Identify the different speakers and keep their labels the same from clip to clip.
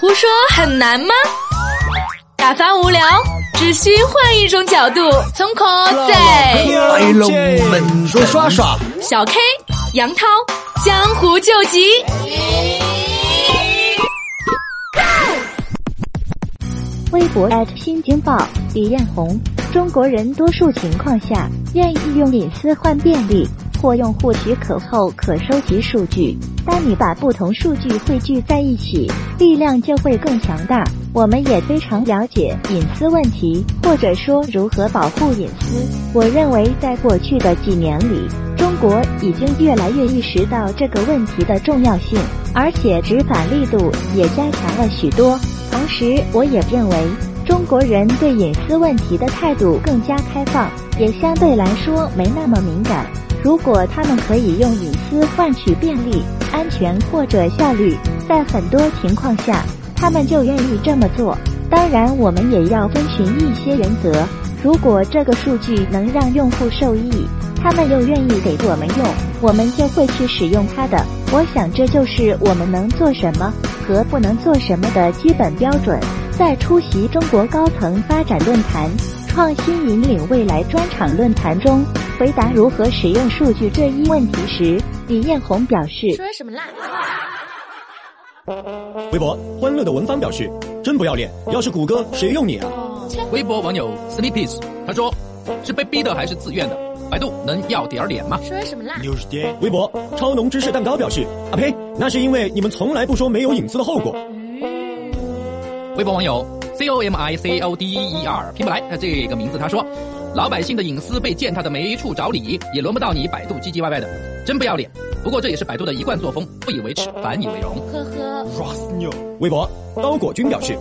Speaker 1: 胡说很难吗？打发无聊，只需换一种角度，从口在
Speaker 2: 来龙门说耍耍，
Speaker 1: 小 K 杨涛江湖救急。
Speaker 3: 微博新京报李彦宏：中国人多数情况下愿意用隐私换便利。或用户许可后可收集数据。当你把不同数据汇聚在一起，力量就会更强大。我们也非常了解隐私问题，或者说如何保护隐私。我认为在过去的几年里，中国已经越来越意识到这个问题的重要性，而且执法力度也加强了许多。同时，我也认为中国人对隐私问题的态度更加开放，也相对来说没那么敏感。如果他们可以用隐私换取便利、安全或者效率，在很多情况下，他们就愿意这么做。当然，我们也要遵循一些原则。如果这个数据能让用户受益，他们又愿意给我们用，我们就会去使用它的。我想，这就是我们能做什么和不能做什么的基本标准。在出席中国高层发展论坛、创新引领未来专场论坛中。回答如何使用数据这一问题时，李彦宏表示：“
Speaker 1: 说什么啦？”
Speaker 2: 微博欢乐的文芳表示：“真不要脸！要是谷歌，谁用你啊？”
Speaker 4: 微博网友 Sleepies 他说：“是被逼的还是自愿的？百度能要点脸吗？”
Speaker 1: 说什么啦？
Speaker 2: 微博超浓芝士蛋糕表示：“啊呸！那是因为你们从来不说没有隐私的后果。”
Speaker 4: 微博网友 C O M I C O D E R 拼不来他这个名字他说。老百姓的隐私被践踏的没处找理，也轮不到你百度唧唧歪歪的，真不要脸。不过这也是百度的一贯作风，不以为耻，反以为荣。
Speaker 1: 呵呵。
Speaker 2: Ross New 微博高果君表示，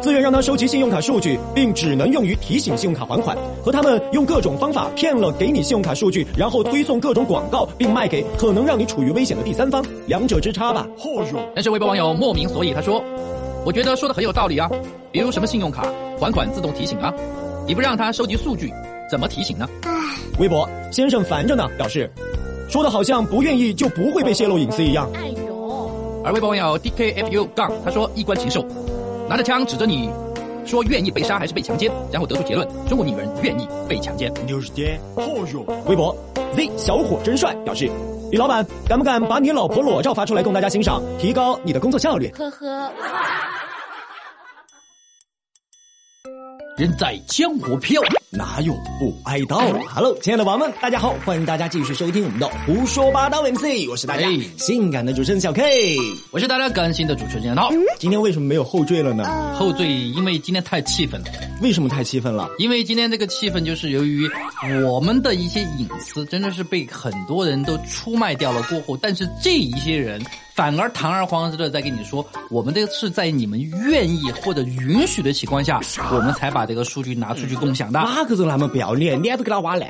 Speaker 2: 自愿让他收集信用卡数据，并只能用于提醒信用卡还款，和他们用各种方法骗了给你信用卡数据，然后推送各种广告，并卖给可能让你处于危险的第三方，两者之差吧。
Speaker 4: 但是微博网友莫名所以他说，我觉得说的很有道理啊，比如什么信用卡还款自动提醒啊。你不让他收集数据，怎么提醒呢？
Speaker 2: 微博先生烦着呢，表示说的好像不愿意就不会被泄露隐私一样。哎
Speaker 4: 呦！而微博网友 D K F U 杠他说衣冠禽兽，拿着枪指着你，说愿意被杀还是被强奸，然后得出结论：中国女人愿意被强奸。
Speaker 2: 六十天，微博 Z 小伙真帅表示，李老板敢不敢把你老婆裸照发出来供大家欣赏，提高你的工作效率？
Speaker 1: 呵呵。
Speaker 4: 人在江湖飘，
Speaker 2: 哪有不挨刀？Hello，亲爱的宝宝们，大家好，欢迎大家继续收听我们的胡说八道 MC，我是大家性感的主持人小 K，
Speaker 4: 我是大家更新的主持人杨涛。
Speaker 2: 今天为什么没有后缀了呢？
Speaker 4: 后缀因为今天太气愤了。
Speaker 2: 为什么太气愤了？
Speaker 4: 因为今天这个气氛就是由于我们的一些隐私真的是被很多人都出卖掉了过后，但是这一些人。反而堂而皇之的在跟你说，我们这个是在你们愿意或者允许的情况下，我们才把这个数据拿出去共享的。
Speaker 2: 哪个人那么不要脸，脸都给他挖烂？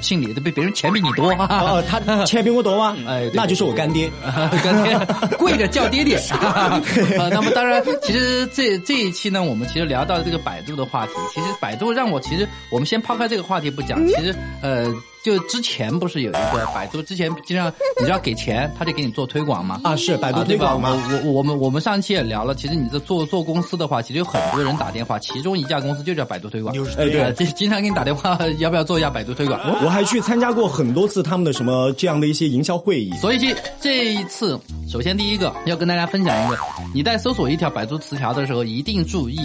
Speaker 4: 姓李的比别人钱比你多。
Speaker 2: 哦，他钱比我多吗？哎，那就是我干爹，
Speaker 4: 干爹 跪着叫爹爹。那么当然，其实这这一期呢，我们其实聊到这个百度的话题，其实百度让我其实我们先抛开这个话题不讲，其实呃。就之前不是有一个百度，之前经常你知道给钱，他就给你做推广吗？
Speaker 2: 啊，是百度推广吗？
Speaker 4: 我我我们我们上期也聊了，其实你这做做公司的话，其实有很多人打电话，其中一家公司就叫百度推广。
Speaker 2: 哎，对，
Speaker 4: 经经常给你打电话，要不要做一下百度推广？
Speaker 2: 我还去参加过很多次他们的什么这样的一些营销会议。
Speaker 4: 所以这这一次，首先第一个要跟大家分享一个，你在搜索一条百度词条的时候，一定注意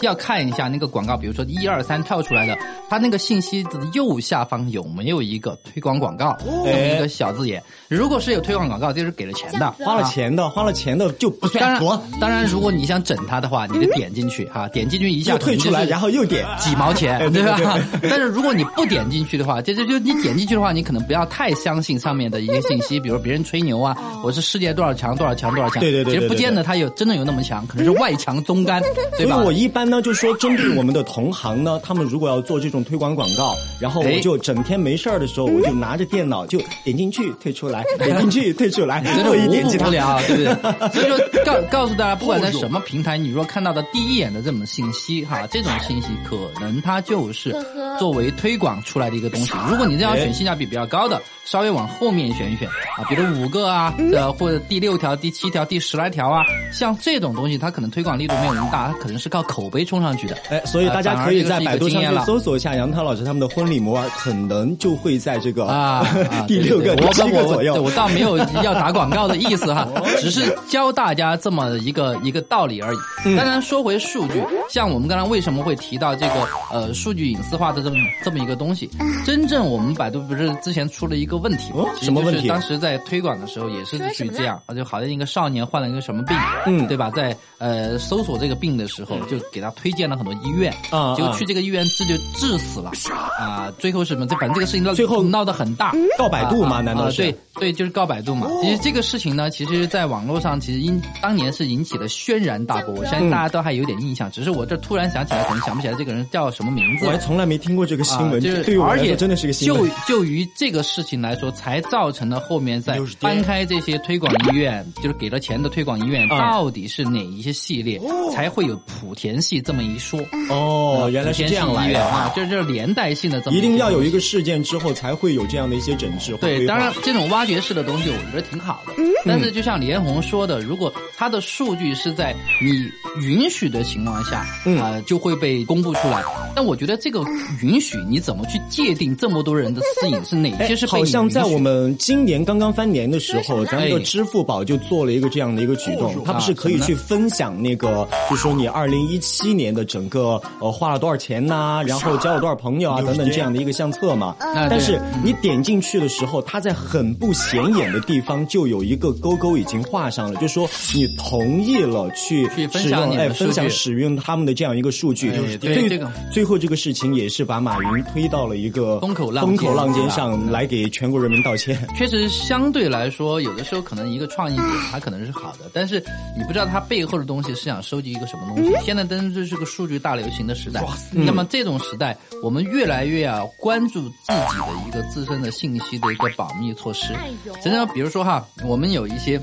Speaker 4: 要看一下那个广告，比如说一二三跳出来的，它那个信息的右下方有没有一个推广广。广告，一个小字眼。如果是有推广广告，就是给了钱的，
Speaker 2: 花了钱的，花了钱的就不算。
Speaker 4: 当然，当然，如果你想整它的话，你就点进去哈，点进去一下
Speaker 2: 退出来，然后又点
Speaker 4: 几毛钱，对吧？但是如果你不点进去的话，就就就你点进去的话，你可能不要太相信上面的一些信息，比如别人吹牛啊，我是世界多少强多少强多少强，
Speaker 2: 对对对，
Speaker 4: 其实不见得他有真的有那么强，可能是外强中干，对吧？
Speaker 2: 所以我一般般呢，就说针对我们的同行呢，他们如果要做这种推广广告，然后我就整天没事儿的时候，我就拿着电脑就点进去退出来，点进去退出来，
Speaker 4: 真的
Speaker 2: 我一
Speaker 4: 无
Speaker 2: 点击它
Speaker 4: 不无聊，对不对？所以说告告诉大家，不管在什么平台，你若看到的第一眼的这种信息哈，这种信息可能它就是作为推广出来的一个东西。如果你这样选性价比比较高的，稍微往后面选一选啊，比如五个啊，呃或者第六条、第七条、第十来条啊，像这种东西，它可能推广力度没有那么大，它可能是靠口碑冲上去的。
Speaker 2: 哎，所以大家可以在百度上去
Speaker 4: 啊反而这个是一个经验了
Speaker 2: 搜索一下杨涛老师他们的婚礼模板，可能就会在这个
Speaker 4: 啊，啊
Speaker 2: 第六个、七个左右。
Speaker 4: 我倒没有要打广告的意思哈，只是教大家这么一个一个道理而已。
Speaker 2: 嗯
Speaker 4: 当然，说回数据，像我们刚刚为什么会提到这个呃数据隐私化的这么这么一个东西，真正我们百度不是之前出了一个问题吗
Speaker 2: 什么问题
Speaker 4: 当时在推广的时候也是属于这样，啊，就好像一个少年患了一个什么病，
Speaker 2: 嗯
Speaker 4: 对吧？在呃搜索这个病的时候，就给他推荐了很多医院，
Speaker 2: 啊
Speaker 4: 结果去这个医院治就治死了啊，最后是什么？这反正这个事情闹
Speaker 2: 最后
Speaker 4: 闹得很大。
Speaker 2: 告百度吗？
Speaker 4: 啊
Speaker 2: 难道
Speaker 4: 对对，就是告百度嘛。其实这个事情呢，其实在网络上其实因当年是引起了轩然大波，我相信大家都还有点印象。只是我这突然想起来，可能想不起来这个人叫什么名字
Speaker 2: 我还。从来没听过这个新闻，
Speaker 4: 啊就是
Speaker 2: 对于我
Speaker 4: 而且
Speaker 2: 真的是个新
Speaker 4: 就
Speaker 2: 闻。
Speaker 4: 就就于这个事情来说，才造成了后面在翻开这些推广医院，就是给了钱的推广医院，
Speaker 2: 啊
Speaker 4: 到底是哪一些系列，才会有莆田系这么一说。
Speaker 2: 哦，原来是这样来的
Speaker 4: 啊，就是这连带性的这么
Speaker 2: 一定要有一
Speaker 4: 个。
Speaker 2: 事件之后，才会有这样的一些整治
Speaker 4: 对，当然这种挖掘式的东西，我觉得挺好的。但是就像李彦宏说的，如果他的数据是在你允许的情况下，
Speaker 2: 嗯
Speaker 4: 呃，就会被公布出来。但我觉得这个允许你怎么去界定这么多人的私隐是哪
Speaker 2: 哎
Speaker 4: 些是被
Speaker 2: 好像在我们今年刚刚翻年的时候，咱们的
Speaker 4: 哎
Speaker 2: 支付宝就做了一个这样的一个举动，它不是可以去分享那个，就说你二零一七年的整个呃花了多少钱呐、然后交了多少朋友啊等等这样的一个相册嘛。
Speaker 4: 啊
Speaker 2: 但是你点进去的时候，它在很不显眼的地方就有一个勾勾已经画上了，就说你同意了去使用哎分享使用他们的这样一个数据。
Speaker 4: 哎对
Speaker 2: 最
Speaker 4: 这个。
Speaker 2: 最后这个事情也是把马云推到了一个
Speaker 4: 风口浪
Speaker 2: 风口浪尖
Speaker 4: 尖
Speaker 2: 上来给全国人民道歉。
Speaker 4: 确实相对来说，有的时候可能一个创意点它可能是好的，但是你不知道它背后的东西是想收集一个什么东西。现在真的是个数据大流行的时代，那么这种时代，我们越来越要关注自己的一个自身的信息的一个保密措施。实际上，比如说哈，我们有一些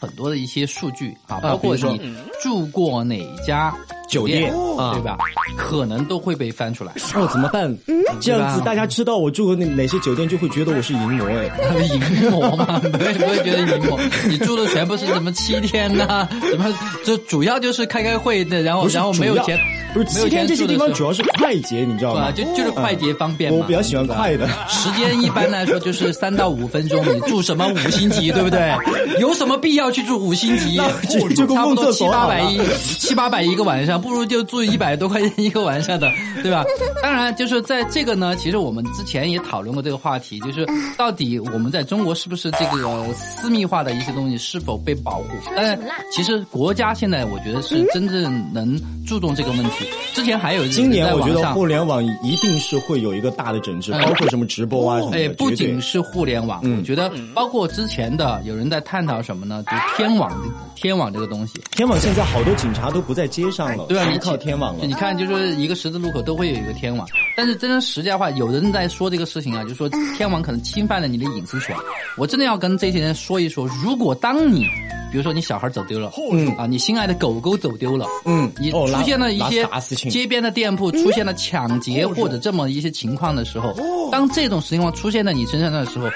Speaker 4: 很多的一些数据啊，包括
Speaker 2: 说
Speaker 4: 你住过哪家
Speaker 2: 酒店啊
Speaker 4: 对吧？可能都会被翻出来。
Speaker 2: 哦，怎么办？这样子大家知道我住过哪哪些酒店，就会觉得我是淫魔哎。
Speaker 4: 淫魔嘛，不会不会觉得淫魔。你住的全部是什么七天呐、什么就主要就是开开会的，然后然后没有钱，
Speaker 2: 不是七天这些
Speaker 4: 住的
Speaker 2: 地方主要是快捷，你知道吗？
Speaker 4: 就就是快捷方便嘛。
Speaker 2: 我比较喜欢快的。
Speaker 4: 时间一般来说就是三到五分钟，你住什么五星级，对不对？有什么必要去住五星级？
Speaker 2: 就就
Speaker 4: 差不多七八百一七八百一个晚上，不如就住一百多块钱一个晚上的，对吧？当然，就是在这个呢，其实我们之前也讨论过这个话题，就是到底我们在中国是不是这个私密化的一些东西是否被保护？当然，其实国家现在我觉得是真正能注重这个问题。之前还有就是
Speaker 2: 今年我觉得互联网一定是会有一个大的整治，
Speaker 4: 嗯
Speaker 2: 包括什么直播啊什么的。
Speaker 4: 哎，不仅是互联网，
Speaker 2: 嗯
Speaker 4: 我觉得包括之前的有人在探讨什么呢？就天网，天网这个东西，
Speaker 2: 天网现在好多警察都不在街上了，
Speaker 4: 对啊，
Speaker 2: 全
Speaker 4: 你
Speaker 2: 靠天网了
Speaker 4: 你。看，就是一个十字路口都会有一个天网，但是真正实在话，有人在说这个事情啊，就说天网可能侵犯了你的隐私权。我真的要跟这些人说一说，如果当你，比如说你小孩走丢了，
Speaker 2: 嗯
Speaker 4: 啊，你心爱的狗狗走丢了，
Speaker 2: 嗯
Speaker 4: 你出现了一些街边的店铺出现了抢劫或者这么一些情况的时候，当这种情况出现在你身上的时候，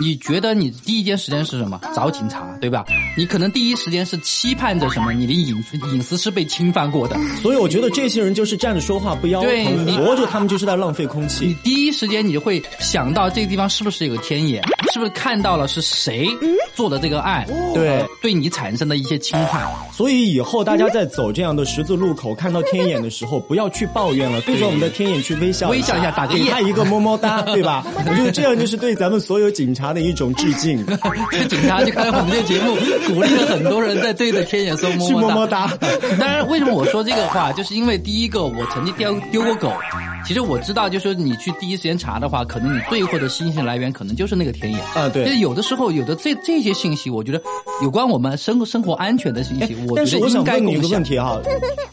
Speaker 4: 你觉得你第一件时间是什么？找警察，对吧？你可能第一时间是期盼着什么？你的隐私隐私是被侵犯过的。
Speaker 2: 所以我觉得这些人就是站着说话不腰疼，
Speaker 4: 对你
Speaker 2: 活着他们就是在浪费空气你。
Speaker 4: 第一时间你就会想到这个地方是不是有个天眼，是不是看到了是谁做的这个案，
Speaker 2: 对
Speaker 4: 呃对你产生的一些侵犯。
Speaker 2: 所以以后大家在走这样的十字路口，看到天眼的时候，不要去抱怨了，对着我们的天眼去微笑
Speaker 4: 微笑一下打个
Speaker 2: 给
Speaker 4: 眼
Speaker 2: 他一个么么哒，对吧？我觉得这样就是对咱们所有警察的一种致敬。
Speaker 4: 这警察就看到我们这节目，鼓励了很多人在对着天眼说么
Speaker 2: 去么么
Speaker 4: 么
Speaker 2: 哒。
Speaker 4: 当然，为什么我说这个话，就是因为第一个，我曾经丢丢过狗，其实我知道，就是说你去第一时间查的话，可能你最后的信息来源可能就是那个天眼。
Speaker 2: 啊，对。
Speaker 4: 就是有的时候有的这这些信息，我觉得有关我们生生活安全的信息，我
Speaker 2: 但是我想
Speaker 4: 觉得应该
Speaker 2: 问你一个问题哈，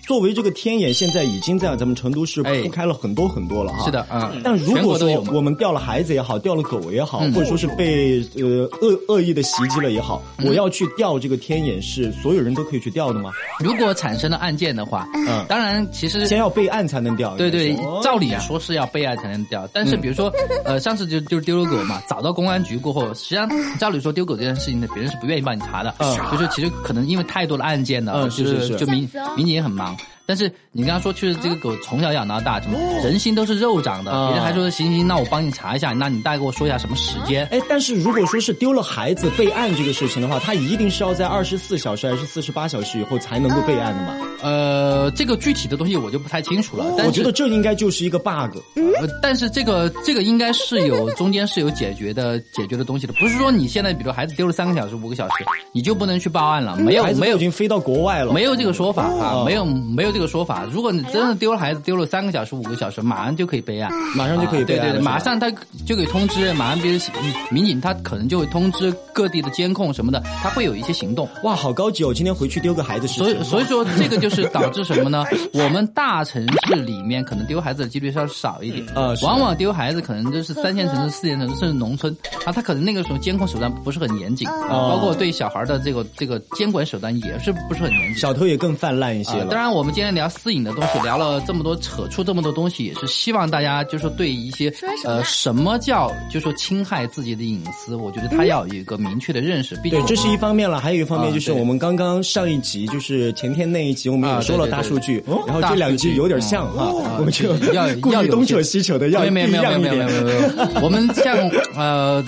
Speaker 2: 作为这个天眼，现在已经在咱们成都市
Speaker 4: 哎
Speaker 2: 铺开了很多很多了哈。
Speaker 4: 是的，嗯，
Speaker 2: 但如果说我们掉了孩子也好，掉了狗也好，
Speaker 4: 嗯
Speaker 2: 或者说是被呃恶恶意的袭击了也好，
Speaker 4: 嗯
Speaker 2: 我要去调这个天眼，是所有人都可以去调的吗？
Speaker 4: 如果产生了案件的话，
Speaker 2: 嗯
Speaker 4: 当然其实
Speaker 2: 先要备案才能调。
Speaker 4: 对对照理说是要备案才能调，但是比如说，呃，上次就就是丢了狗嘛，找到公安局过后，实际上照理说丢狗这件事情呢，别人是不愿意帮你查的，
Speaker 2: 嗯。
Speaker 4: 就是其实可能因为太多的案件了，
Speaker 2: 嗯
Speaker 4: 就是
Speaker 2: 是是
Speaker 4: 就民民警也很忙。但是你刚刚说，确实这个狗从小养到大，什么人心都是肉长的，
Speaker 2: 啊
Speaker 4: 别人还说行行，那我帮你查一下，那你大概给我说一下什么时间？
Speaker 2: 哎，但是如果说是丢了孩子备案这个事情的话，他一定是要在二十四小时还是四十八小时以后才能够备案的嘛？
Speaker 4: 呃，这个具体的东西我就不太清楚了，但
Speaker 2: 我觉得这应该就是一个 bug。
Speaker 4: 呃，但是这个这个应该是有中间是有解决的解决的东西的，不是说你现在比如孩子丢了三个小时、五个小时，你就不能去报案了，没有没有
Speaker 2: 已经飞到国外了，
Speaker 4: 没有这个说法啊
Speaker 2: 哦，
Speaker 4: 没有没有这个说法。如果你真的丢了孩子，丢了三个小时、五个小时，马上就可以备案，
Speaker 2: 马上就可以
Speaker 4: 啊对对对，
Speaker 2: 备案
Speaker 4: 马上他就可以通知，马上别人民警他可能就会通知各地的监控什么的，他会有一些行动。
Speaker 2: 哇，好高级哦！今天回去丢个孩子。
Speaker 4: 所以，所以说 这个就是导致什么呢？我们大城市里面可能丢孩子的几率稍少一点，
Speaker 2: 啊是
Speaker 4: 往往丢孩子可能就是三线城市、四线城市甚至农村，啊，他可能那个时候监控手段不是很严谨，啊包括对小孩的这个这个监管手段也是不是很严谨。
Speaker 2: 小偷也更泛滥一些了。
Speaker 4: 啊当然，我们今天聊私隐的东西，聊了这么多，扯出这么多东西，也是希望大家就是说对一些呃什么叫就是说侵害自己的隐私，我觉得他要有一个明确的认识。毕竟
Speaker 2: 对，这是一方面了，还有一方面就是我们刚刚上一集，就是前天那一集，我们也
Speaker 4: 啊
Speaker 2: 说了大数据，
Speaker 4: 哦
Speaker 2: 然后这两集有点像哈，我们就
Speaker 4: 要要 东
Speaker 2: 扯西扯的，要
Speaker 4: 没有没有没有没有没有 我们像呃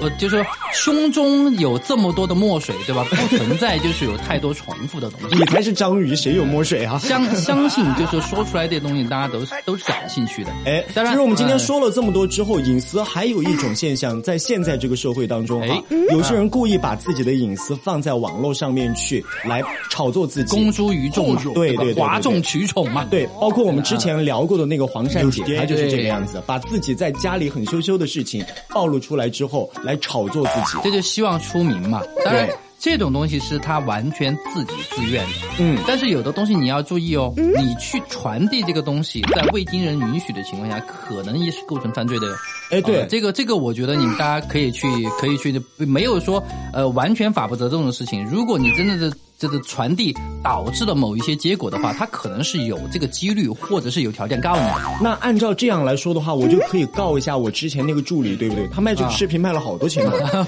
Speaker 4: 呃，就是说胸中有这么多的墨水，对吧？不存在就是有太多重复的东西。
Speaker 2: 你才是章鱼，谁有墨水啊？
Speaker 4: 相相信就是说出来这些东西，大家都是都是感兴趣的。
Speaker 2: 哎，
Speaker 4: 当然
Speaker 2: 其实我们今天
Speaker 4: 呃
Speaker 2: 说了这么多之后，隐私还有一种现象，在现在这个社会当中哈
Speaker 4: 哎，
Speaker 2: 有些人故意把自己的隐私放在网络上面去，来炒作自己，
Speaker 4: 公诸于众，吧
Speaker 2: 对对
Speaker 4: 哗众取宠嘛。
Speaker 2: 对，包括我们之前聊过的那个黄善姐，
Speaker 4: 对
Speaker 2: 她就是这个样子，把自己在家里很羞羞的事情暴露出来之后，来炒作自己。
Speaker 4: 这就希望出名嘛。当然
Speaker 2: 对，
Speaker 4: 这种东西是他完全自己自愿的。
Speaker 2: 嗯
Speaker 4: 但是有的东西你要注意哦，你去传递这个东西，在未经人允许的情况下，可能也是构成犯罪的哟。
Speaker 2: 哎，对
Speaker 4: 呃，这个这个，我觉得你们大家可以去可以去，没有说呃完全法不责众的事情。如果你真的是这个传递导致了某一些结果的话，他可能是有这个几率，或者是有条件告你的。
Speaker 2: 那按照这样来说的话，我就可以告一下我之前那个助理，对不对？他卖这个视频卖了好多钱啊，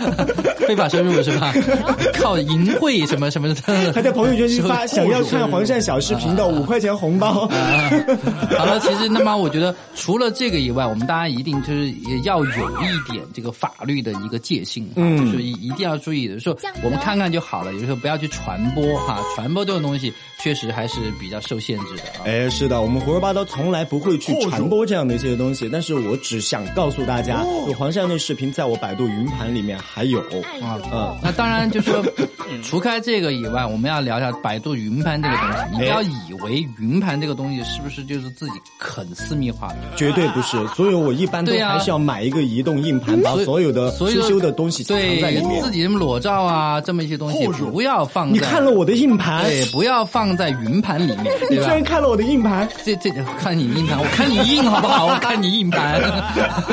Speaker 4: 非法收入是吧？靠淫秽什么什么的，
Speaker 2: 还在朋友圈去发想要看黄鳝小视频的五块钱红包。
Speaker 4: 啊，好了，其实那么我觉得除了这个以外，我们大家一定就是也要有一点这个法律的一个戒心，
Speaker 2: 嗯
Speaker 4: 就是一一定要注意的。说我们看看就好了，有时候不要去传播哈，传播这种东西确实还是比较受限制的啊。
Speaker 2: 哎，是的，我们胡说八道从来不会去传播这样的一些东西，但是我只想告诉大家，有黄鳝那视频在我百度云盘里面还有。
Speaker 4: 啊，
Speaker 2: 嗯
Speaker 4: 那当然就是说，除开这个以外，我们要聊一下百度云盘这个东西。你不要以为云盘这个东西是不是就是自己很私密化的？
Speaker 2: 绝对不是，所以我一般都还是要买一个移动硬盘，把
Speaker 4: 所
Speaker 2: 有的
Speaker 4: 所以
Speaker 2: 羞羞的东西藏
Speaker 4: 对
Speaker 2: 在里面
Speaker 4: 自。己什么裸照啊，这么一些东西不要放在。
Speaker 2: 你看了我的硬盘，
Speaker 4: 对，不要放在云盘里面，
Speaker 2: 你居然？看了我的硬盘，
Speaker 4: 这这看你硬盘，我看你硬好不好？我看你硬盘。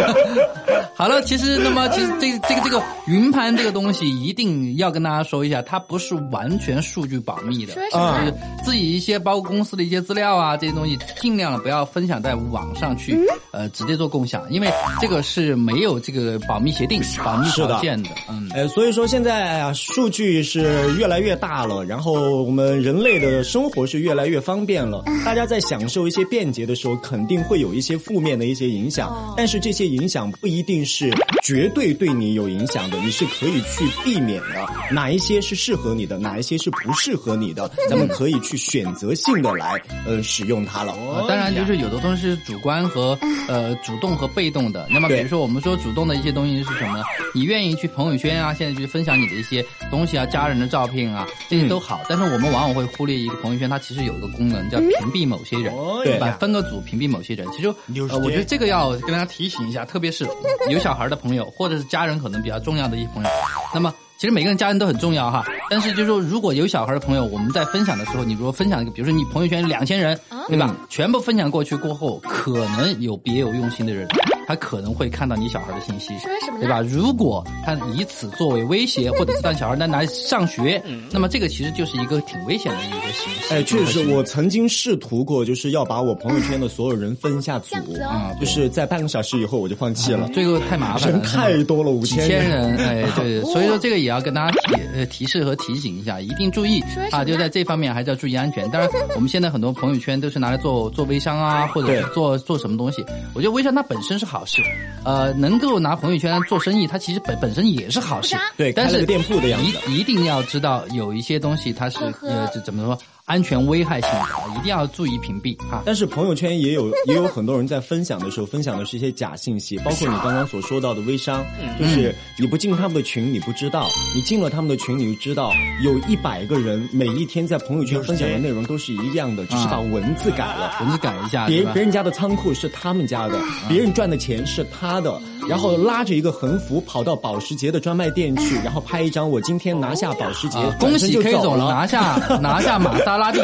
Speaker 4: 好了，其实那么其实这个这个这个云盘这个东西一定要跟大家说一下，它不是完全数据保密的，
Speaker 2: 么
Speaker 4: 就是自己一些包括公司的一些资料啊这些东西，尽量不要分享在网上去，呃，直接做共享，因为这个是没有这个保密协定、保密
Speaker 2: 的
Speaker 4: 条件的，嗯。
Speaker 2: 呃，所以说现在啊，数据是越来越大了，然后我们人类的生活是越来越方便了。大家在享受一些便捷的时候，肯定会有一些负面的一些影响，但是这些影响不一定是绝对对你有影响的，你是可以去避免的。哪一些是适合你的，哪一些是不适合你的，咱们可以去选择性的来呃使用它了。
Speaker 4: 呃当然，就是有的东西是主观和 呃主动和被动的。那么，比如说我们说主动的一些东西是什么呢？你愿意去朋友圈啊，现在去分享你的一些东西啊，家人的照片啊，这些都好。但是我们往往会忽略一个朋友圈，它其实有一个功能叫屏蔽某些人，
Speaker 2: 对
Speaker 4: 吧？分个组屏蔽某些人。其实呃，我觉得这个要跟大家提醒一下，特别是有小孩的朋友，或者是家人可能比较重要的一些朋友。那么其实每个人家人都很重要哈，但是就是说，如果有小孩的朋友，我们在分享的时候，你如果分享一个，比如说你朋友圈两千人，对吧？全部分享过去过后，可能有别有用心的人，他可能会看到你小孩的信息，
Speaker 1: 说什么
Speaker 4: 对吧？如果他以此作为威胁，或者是让小孩拿来上学，那么这个其实就是一个挺危险的一个形式。
Speaker 2: 哎，确实，我曾经试图过，就是要把我朋友圈的所有人分一下组
Speaker 4: 啊，
Speaker 2: 就是在半个小时以后我就放弃了。
Speaker 4: 这个太麻烦了，
Speaker 2: 人太多了，五千
Speaker 4: 千人，哎，对，所以说这个也要跟大家提呃提示和提醒一下，一定注意啊，就在这方面还是要注意安全。当然，我们现在很多朋友圈都是拿来做做微商啊，或者是做做什么东西。我觉得微商它本身是好事，呃，能够拿朋友圈做生意，它其实本本身也是好事。
Speaker 2: 对
Speaker 4: 但是
Speaker 2: 店铺的样子。
Speaker 4: 一一定要知道有一些东西它是呃这怎么说安全危害性的，一定要注意屏蔽哈。
Speaker 2: 但是朋友圈也有 也有很多人在分享的时候，分享的是一些假信息，包括你刚刚所说到的微商，就是你不进他们的群，你不知道；你进了他们的群，你就知道有一百个人每一天在朋友圈分享的内容都是一样的，只是把文字改了。
Speaker 4: 文字改一下，
Speaker 2: 别别人家的仓库是他们家的，别人赚的钱是他的，然后拉着一个横幅跑到保时捷的专卖店去，然后拍一张我今天拿下保时捷
Speaker 4: 啊，，恭喜 K
Speaker 2: 走了。
Speaker 4: 总拿下 拿下玛莎拉蒂。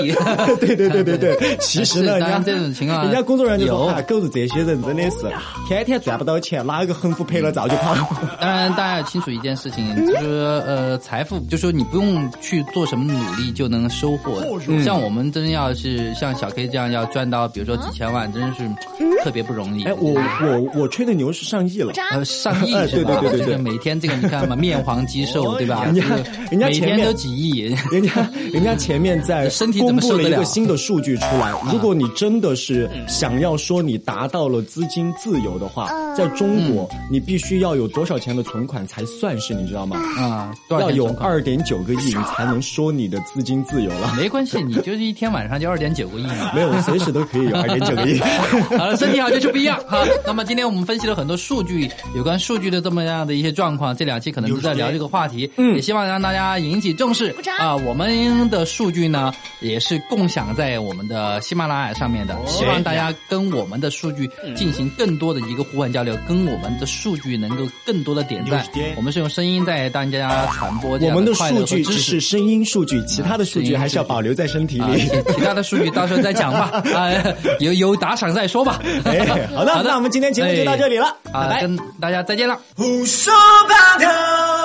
Speaker 2: 对对对对 对，其实呢，人家
Speaker 4: 是当然这种情况
Speaker 2: 人家工作人员就说：“
Speaker 4: 有
Speaker 2: 哎，狗子这些人真的是天天赚不到钱，拿一个横幅拍了照就跑。
Speaker 4: 当然，大家要清楚一件事情，就是呃，财富，就说你不用去做什么努力就能收获的。像我们真要是像小 K 这样要赚到，比如说几千万，真是特别不容易。
Speaker 2: 哎，我我我吹的牛是上亿了，
Speaker 4: 呃，上亿
Speaker 2: 哎
Speaker 4: 是吧？
Speaker 2: 对对对对对
Speaker 4: 每天这个你看嘛，面黄肌瘦，对吧？
Speaker 2: 人家人家前面
Speaker 4: 每天都几亿。
Speaker 2: 人家人家前面在
Speaker 4: 身体怎
Speaker 2: 公布了一个新的数据出来，如果你真的是想要说你达到了资金自由的话，在中国你必须要有多少钱的存款才算是，你知道吗？
Speaker 4: 啊，
Speaker 2: 要有二点九个亿，你才能说你的资金自由了。
Speaker 4: 没关系，你就是一天晚上就二点九个亿嘛。
Speaker 2: 没有，随时都可以有二点九个亿。
Speaker 4: 好了，身体好就是不一样哈。那么今天我们分析了很多数据，有关数据的这么样的一些状况，这两期可能都在聊这个话题，嗯，也希望让大家引起重视
Speaker 1: 掌
Speaker 4: 啊。我们的数据呢，也是共享在我们的喜马拉雅上面的，希望大家跟我们的数据进行更多的一个互换交流，跟我们的数据能够更多的点赞。我们是用声音在大家传播这样
Speaker 2: 我们的
Speaker 4: 快乐和
Speaker 2: 数据
Speaker 4: 知识
Speaker 2: 只是声音数据，其他的数据还是要保留在身体
Speaker 4: 啊，
Speaker 2: 里。
Speaker 4: 其其他的数据到时候再讲吧，啊，有有打赏再说吧。
Speaker 2: 哎，好的，
Speaker 4: 好的
Speaker 2: 那我们今天节目就到这里了，
Speaker 4: 啊，
Speaker 2: 拜拜。
Speaker 4: 大家再见了。
Speaker 5: 胡说八道。